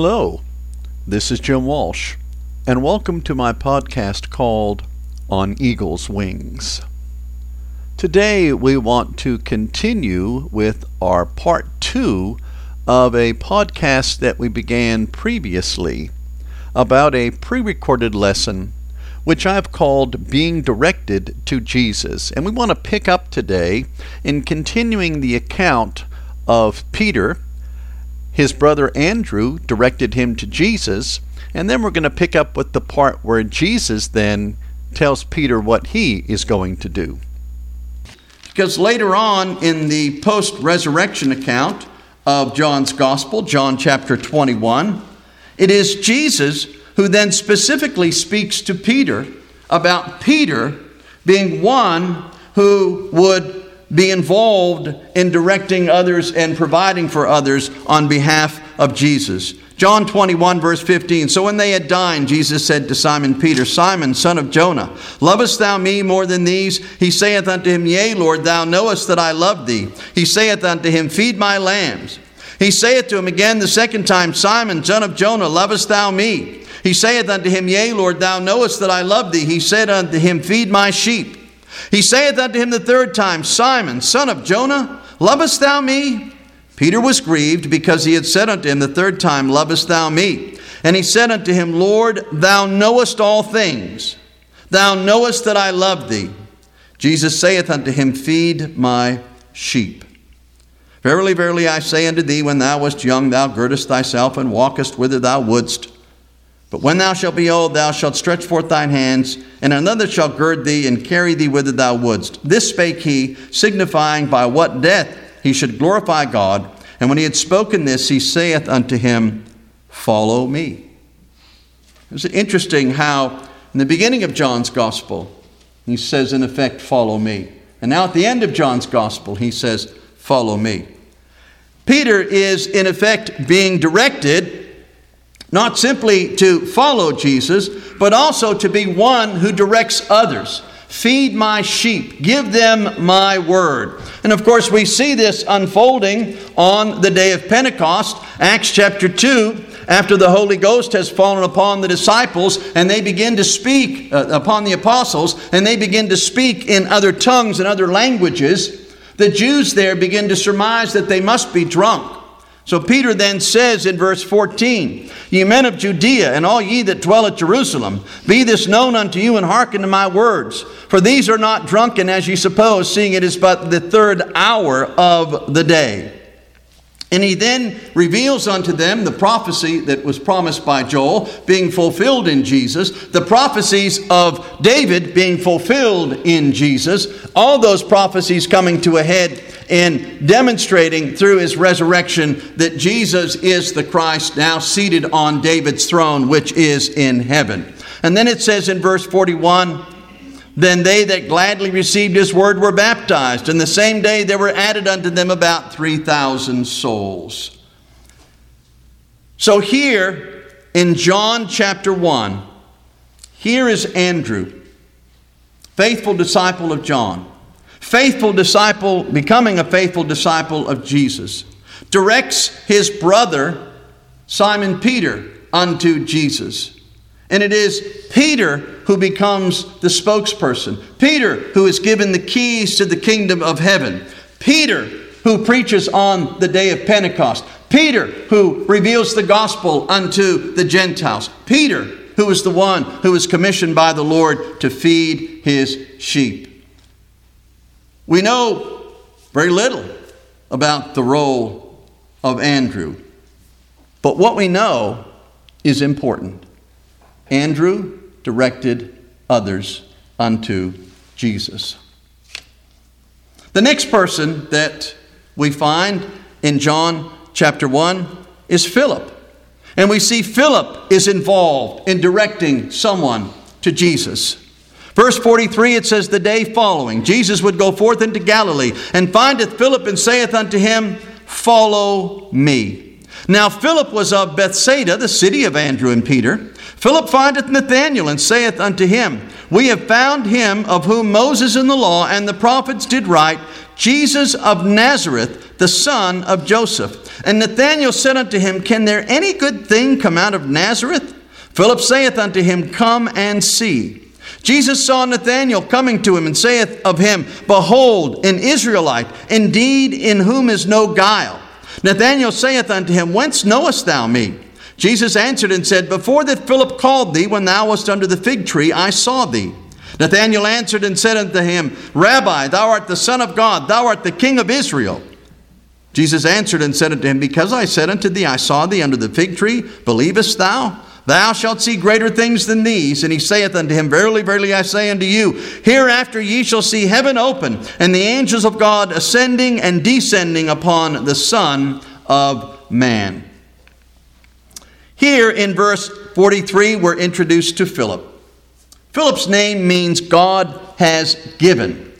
Hello, this is Jim Walsh, and welcome to my podcast called On Eagle's Wings. Today we want to continue with our part two of a podcast that we began previously about a pre recorded lesson which I've called Being Directed to Jesus. And we want to pick up today in continuing the account of Peter his brother Andrew directed him to Jesus, and then we're going to pick up with the part where Jesus then tells Peter what he is going to do. Because later on in the post resurrection account of John's Gospel, John chapter 21, it is Jesus who then specifically speaks to Peter about Peter being one who would be involved in directing others and providing for others on behalf of Jesus. John 21, verse 15. So when they had dined, Jesus said to Simon Peter, Simon, son of Jonah, lovest thou me more than these? He saith unto him, Yea, Lord, thou knowest that I love thee. He saith unto him, Feed my lambs. He saith to him again the second time, Simon, son of Jonah, lovest thou me? He saith unto him, Yea, Lord, thou knowest that I love thee. He said unto him, Feed my sheep. He saith unto him the third time, Simon, son of Jonah, lovest thou me? Peter was grieved because he had said unto him the third time, Lovest thou me? And he said unto him, Lord, thou knowest all things. Thou knowest that I love thee. Jesus saith unto him, Feed my sheep. Verily, verily, I say unto thee, when thou wast young, thou girdest thyself and walkest whither thou wouldst. But when thou shalt be old, thou shalt stretch forth thine hands, and another shall gird thee and carry thee whither thou wouldst. This spake he, signifying by what death he should glorify God. And when he had spoken this, he saith unto him, Follow me. It's interesting how, in the beginning of John's gospel, he says, in effect, Follow me. And now at the end of John's gospel, he says, Follow me. Peter is, in effect, being directed not simply to follow Jesus, but also to be one who directs others. Feed my sheep, give them my word. And of course, we see this unfolding on the day of Pentecost, Acts chapter 2, after the Holy Ghost has fallen upon the disciples and they begin to speak uh, upon the apostles and they begin to speak in other tongues and other languages. The Jews there begin to surmise that they must be drunk. So Peter then says in verse 14, Ye men of Judea, and all ye that dwell at Jerusalem, be this known unto you, and hearken to my words. For these are not drunken as ye suppose, seeing it is but the third hour of the day. And he then reveals unto them the prophecy that was promised by Joel being fulfilled in Jesus, the prophecies of David being fulfilled in Jesus, all those prophecies coming to a head in demonstrating through his resurrection that Jesus is the Christ now seated on David's throne, which is in heaven. And then it says in verse 41 Then they that gladly received his word were baptized, and the same day there were added unto them about 3,000 souls. So here in John chapter 1, here is Andrew, faithful disciple of John faithful disciple, becoming a faithful disciple of Jesus, directs his brother, Simon Peter, unto Jesus. And it is Peter who becomes the spokesperson. Peter who is given the keys to the kingdom of heaven. Peter who preaches on the day of Pentecost. Peter who reveals the gospel unto the Gentiles. Peter who is the one who is commissioned by the Lord to feed his sheep. We know very little about the role of Andrew, but what we know is important. Andrew directed others unto Jesus. The next person that we find in John chapter 1 is Philip. And we see Philip is involved in directing someone to Jesus. Verse 43, it says, The day following, Jesus would go forth into Galilee, and findeth Philip, and saith unto him, Follow me. Now Philip was of Bethsaida, the city of Andrew and Peter. Philip findeth Nathanael, and saith unto him, We have found him of whom Moses in the law and the prophets did write, Jesus of Nazareth, the son of Joseph. And Nathanael said unto him, Can there any good thing come out of Nazareth? Philip saith unto him, Come and see. Jesus saw Nathanael coming to him and saith of him, Behold, an Israelite, indeed in whom is no guile. Nathanael saith unto him, Whence knowest thou me? Jesus answered and said, Before that Philip called thee, when thou wast under the fig tree, I saw thee. Nathanael answered and said unto him, Rabbi, thou art the Son of God, thou art the King of Israel. Jesus answered and said unto him, Because I said unto thee, I saw thee under the fig tree, believest thou? Thou shalt see greater things than these. And he saith unto him, Verily, verily, I say unto you, hereafter ye shall see heaven open, and the angels of God ascending and descending upon the Son of Man. Here in verse 43, we're introduced to Philip. Philip's name means God has given.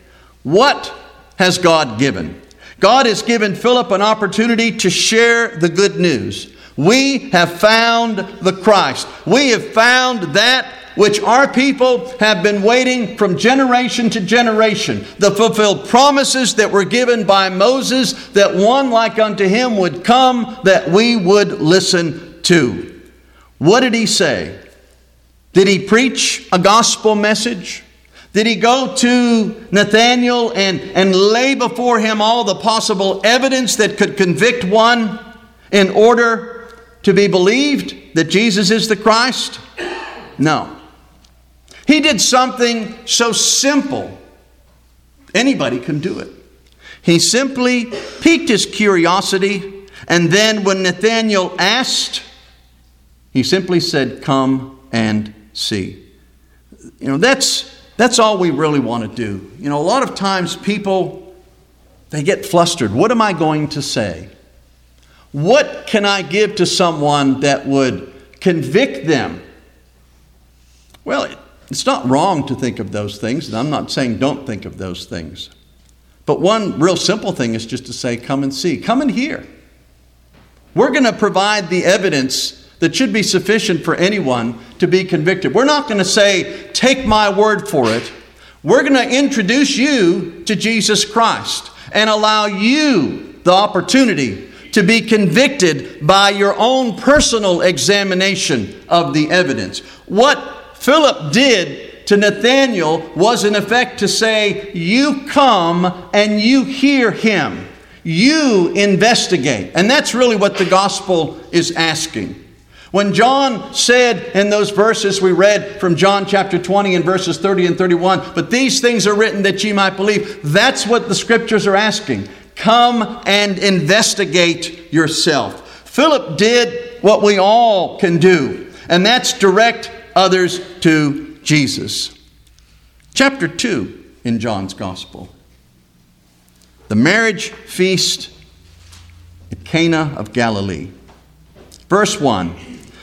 What has God given? God has given Philip an opportunity to share the good news. We have found the Christ. We have found that which our people have been waiting from generation to generation. The fulfilled promises that were given by Moses that one like unto him would come that we would listen to. What did he say? Did he preach a gospel message? Did he go to Nathanael and, and lay before him all the possible evidence that could convict one in order to be believed that Jesus is the Christ? No. He did something so simple, anybody can do it. He simply piqued his curiosity, and then when Nathanael asked, he simply said, Come and see. You know, that's, that's all we really want to do. You know, a lot of times people, they get flustered. What am I going to say? What can I give to someone that would convict them? Well, it's not wrong to think of those things, and I'm not saying don't think of those things. But one real simple thing is just to say, come and see, come and hear. We're going to provide the evidence that should be sufficient for anyone to be convicted. We're not going to say, take my word for it. We're going to introduce you to Jesus Christ and allow you the opportunity to be convicted by your own personal examination of the evidence. What Philip did to Nathanael was, in effect, to say, You come and you hear him. You investigate. And that's really what the gospel is asking. When John said in those verses we read from John chapter 20 and verses 30 and 31, but these things are written that ye might believe, that's what the scriptures are asking. Come and investigate yourself. Philip did what we all can do, and that's direct others to Jesus. Chapter 2 in John's Gospel. The marriage feast at Cana of Galilee. Verse 1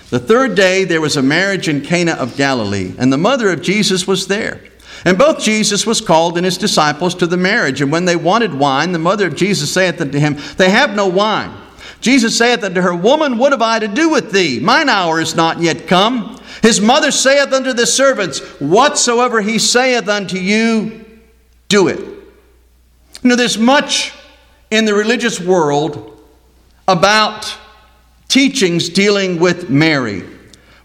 The third day there was a marriage in Cana of Galilee, and the mother of Jesus was there. And both Jesus was called and his disciples to the marriage. And when they wanted wine, the mother of Jesus saith unto him, They have no wine. Jesus saith unto her, Woman, what have I to do with thee? Mine hour is not yet come. His mother saith unto the servants, Whatsoever he saith unto you, do it. You know, there's much in the religious world about teachings dealing with Mary.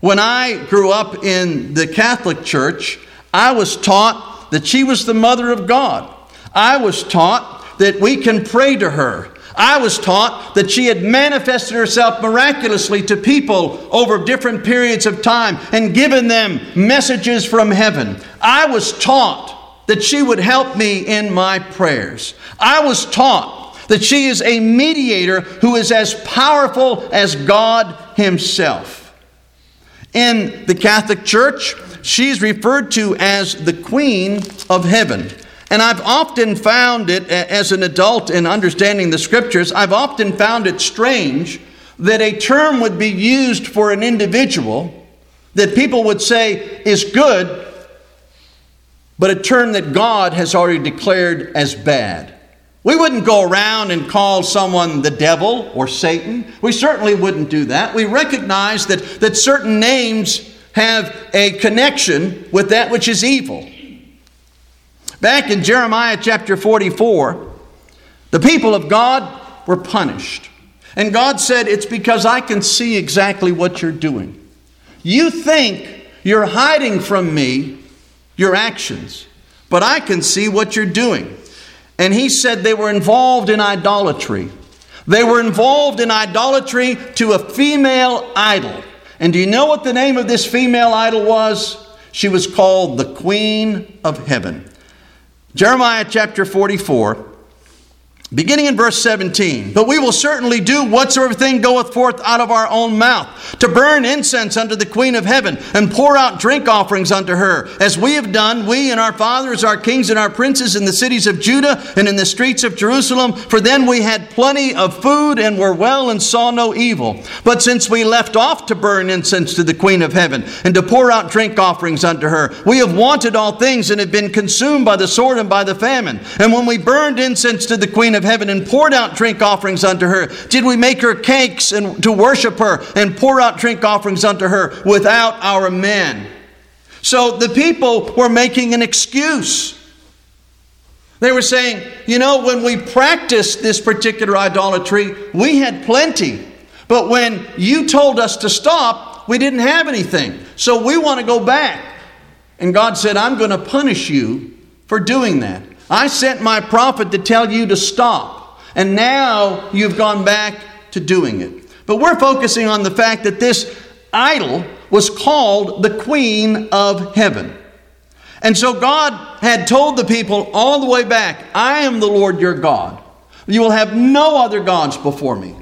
When I grew up in the Catholic Church, I was taught that she was the mother of God. I was taught that we can pray to her. I was taught that she had manifested herself miraculously to people over different periods of time and given them messages from heaven. I was taught that she would help me in my prayers. I was taught that she is a mediator who is as powerful as God Himself. In the Catholic Church, she's referred to as the Queen of Heaven. And I've often found it, as an adult in understanding the scriptures, I've often found it strange that a term would be used for an individual that people would say is good, but a term that God has already declared as bad. We wouldn't go around and call someone the devil or Satan. We certainly wouldn't do that. We recognize that, that certain names have a connection with that which is evil. Back in Jeremiah chapter 44, the people of God were punished. And God said, It's because I can see exactly what you're doing. You think you're hiding from me your actions, but I can see what you're doing. And he said they were involved in idolatry. They were involved in idolatry to a female idol. And do you know what the name of this female idol was? She was called the Queen of Heaven. Jeremiah chapter 44 Beginning in verse 17, but we will certainly do whatsoever thing goeth forth out of our own mouth, to burn incense unto the Queen of heaven, and pour out drink offerings unto her, as we have done, we and our fathers, our kings and our princes in the cities of Judah and in the streets of Jerusalem, for then we had plenty of food and were well and saw no evil. But since we left off to burn incense to the Queen of heaven, and to pour out drink offerings unto her, we have wanted all things and have been consumed by the sword and by the famine. And when we burned incense to the Queen of of heaven and poured out drink offerings unto her? Did we make her cakes and to worship her and pour out drink offerings unto her without our men? So the people were making an excuse. They were saying, you know, when we practiced this particular idolatry, we had plenty. But when you told us to stop, we didn't have anything. So we want to go back. And God said, I'm going to punish you for doing that. I sent my prophet to tell you to stop, and now you've gone back to doing it. But we're focusing on the fact that this idol was called the Queen of Heaven. And so God had told the people all the way back, I am the Lord your God. You will have no other gods before me.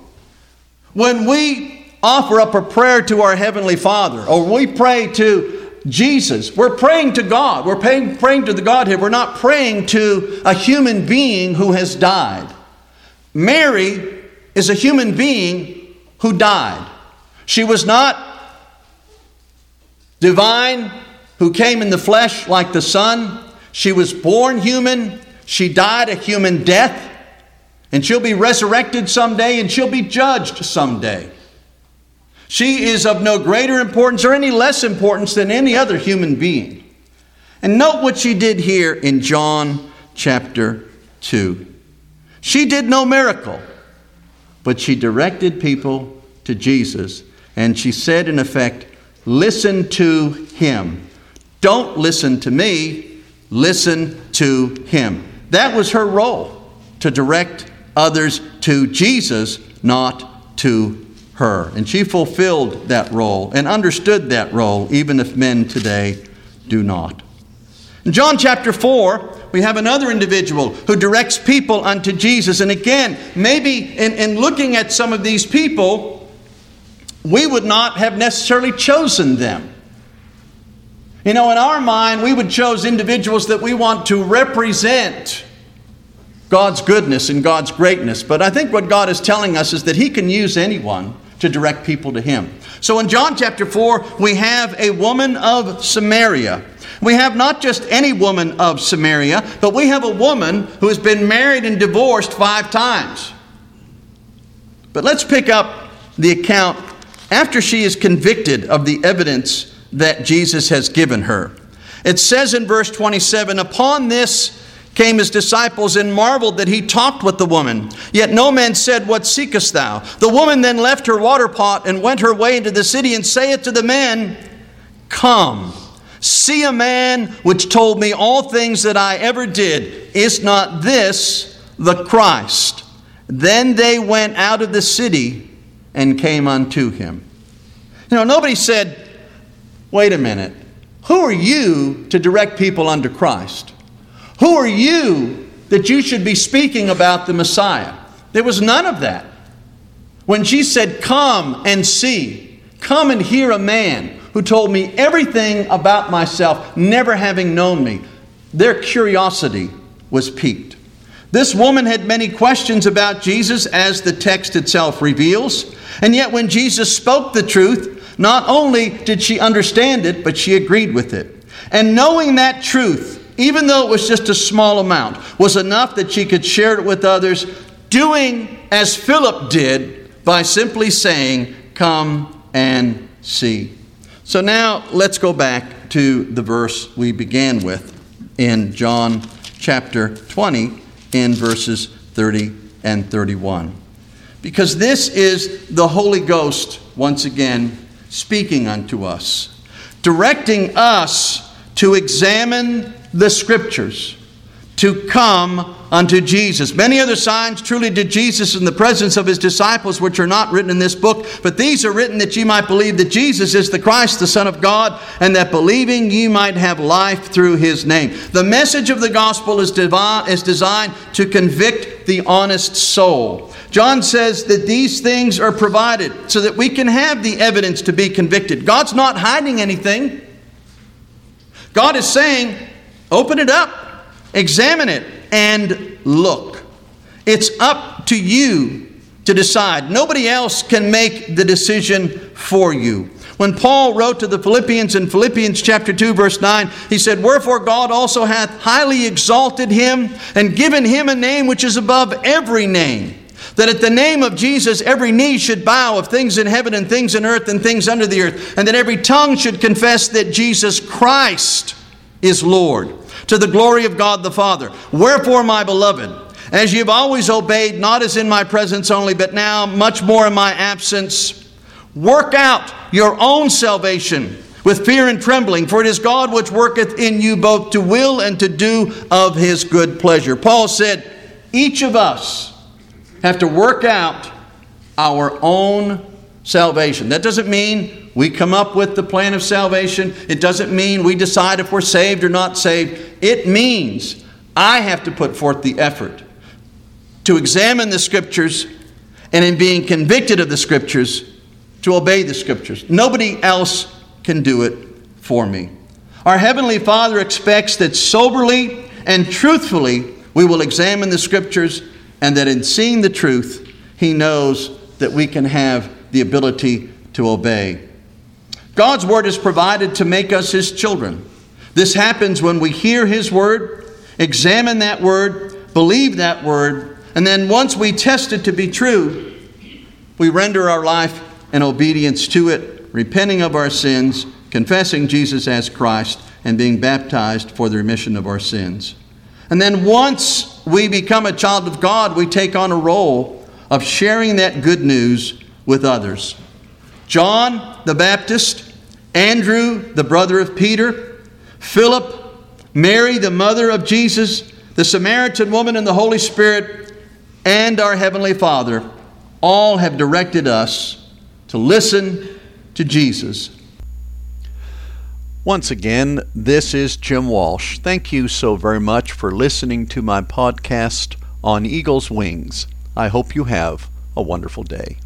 When we offer up a prayer to our Heavenly Father, or we pray to Jesus. We're praying to God. We're praying, praying to the Godhead. We're not praying to a human being who has died. Mary is a human being who died. She was not divine, who came in the flesh like the Son. She was born human. She died a human death. And she'll be resurrected someday and she'll be judged someday. She is of no greater importance or any less importance than any other human being. And note what she did here in John chapter 2. She did no miracle, but she directed people to Jesus. And she said, in effect, listen to him. Don't listen to me, listen to him. That was her role, to direct others to Jesus, not to her. And she fulfilled that role and understood that role, even if men today do not. In John chapter 4, we have another individual who directs people unto Jesus. And again, maybe in, in looking at some of these people, we would not have necessarily chosen them. You know, in our mind, we would choose individuals that we want to represent God's goodness and God's greatness. But I think what God is telling us is that He can use anyone to direct people to him. So in John chapter 4, we have a woman of Samaria. We have not just any woman of Samaria, but we have a woman who has been married and divorced five times. But let's pick up the account after she is convicted of the evidence that Jesus has given her. It says in verse 27 Upon this, came his disciples and marveled that he talked with the woman. Yet no man said, What seekest thou? The woman then left her water pot and went her way into the city and saith to the men, Come, see a man which told me all things that I ever did. Is not this the Christ? Then they went out of the city and came unto him. You know, nobody said, Wait a minute, who are you to direct people unto Christ? Who are you that you should be speaking about the Messiah? There was none of that. When she said, Come and see, come and hear a man who told me everything about myself, never having known me, their curiosity was piqued. This woman had many questions about Jesus, as the text itself reveals. And yet, when Jesus spoke the truth, not only did she understand it, but she agreed with it. And knowing that truth, even though it was just a small amount, was enough that she could share it with others, doing as Philip did by simply saying, Come and see. So now let's go back to the verse we began with in John chapter 20 in verses 30 and 31. because this is the Holy Ghost, once again, speaking unto us, directing us to examine the Scriptures, to come unto Jesus. Many other signs truly did Jesus in the presence of his disciples, which are not written in this book, but these are written that ye might believe that Jesus is the Christ, the Son of God, and that believing ye might have life through his name. The message of the gospel is, divine, is designed to convict the honest soul. John says that these things are provided so that we can have the evidence to be convicted. God's not hiding anything. God is saying, open it up, examine it, and look. It's up to you to decide. Nobody else can make the decision for you. When Paul wrote to the Philippians in Philippians chapter 2 verse 9, he said, "Wherefore God also hath highly exalted him and given him a name which is above every name." That at the name of Jesus every knee should bow of things in heaven and things in earth and things under the earth, and that every tongue should confess that Jesus Christ is Lord to the glory of God the Father. Wherefore, my beloved, as you have always obeyed, not as in my presence only, but now much more in my absence, work out your own salvation with fear and trembling, for it is God which worketh in you both to will and to do of his good pleasure. Paul said, each of us have to work out our own salvation. That doesn't mean we come up with the plan of salvation. It doesn't mean we decide if we're saved or not saved. It means I have to put forth the effort to examine the Scriptures and, in being convicted of the Scriptures, to obey the Scriptures. Nobody else can do it for me. Our Heavenly Father expects that soberly and truthfully we will examine the Scriptures and that in seeing the truth, He knows that we can have the ability to obey. God's Word is provided to make us His children. This happens when we hear His Word, examine that Word, believe that Word, and then once we test it to be true, we render our life in obedience to it, repenting of our sins, confessing Jesus as Christ, and being baptized for the remission of our sins. And then once we become a child of God, we take on a role of sharing that good news with others. John the Baptist, Andrew, the brother of Peter, Philip, Mary, the mother of Jesus, the Samaritan woman, and the Holy Spirit, and our Heavenly Father all have directed us to listen to Jesus. Once again, this is Jim Walsh. Thank you so very much for listening to my podcast on Eagle's Wings. I hope you have a wonderful day.